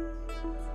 Música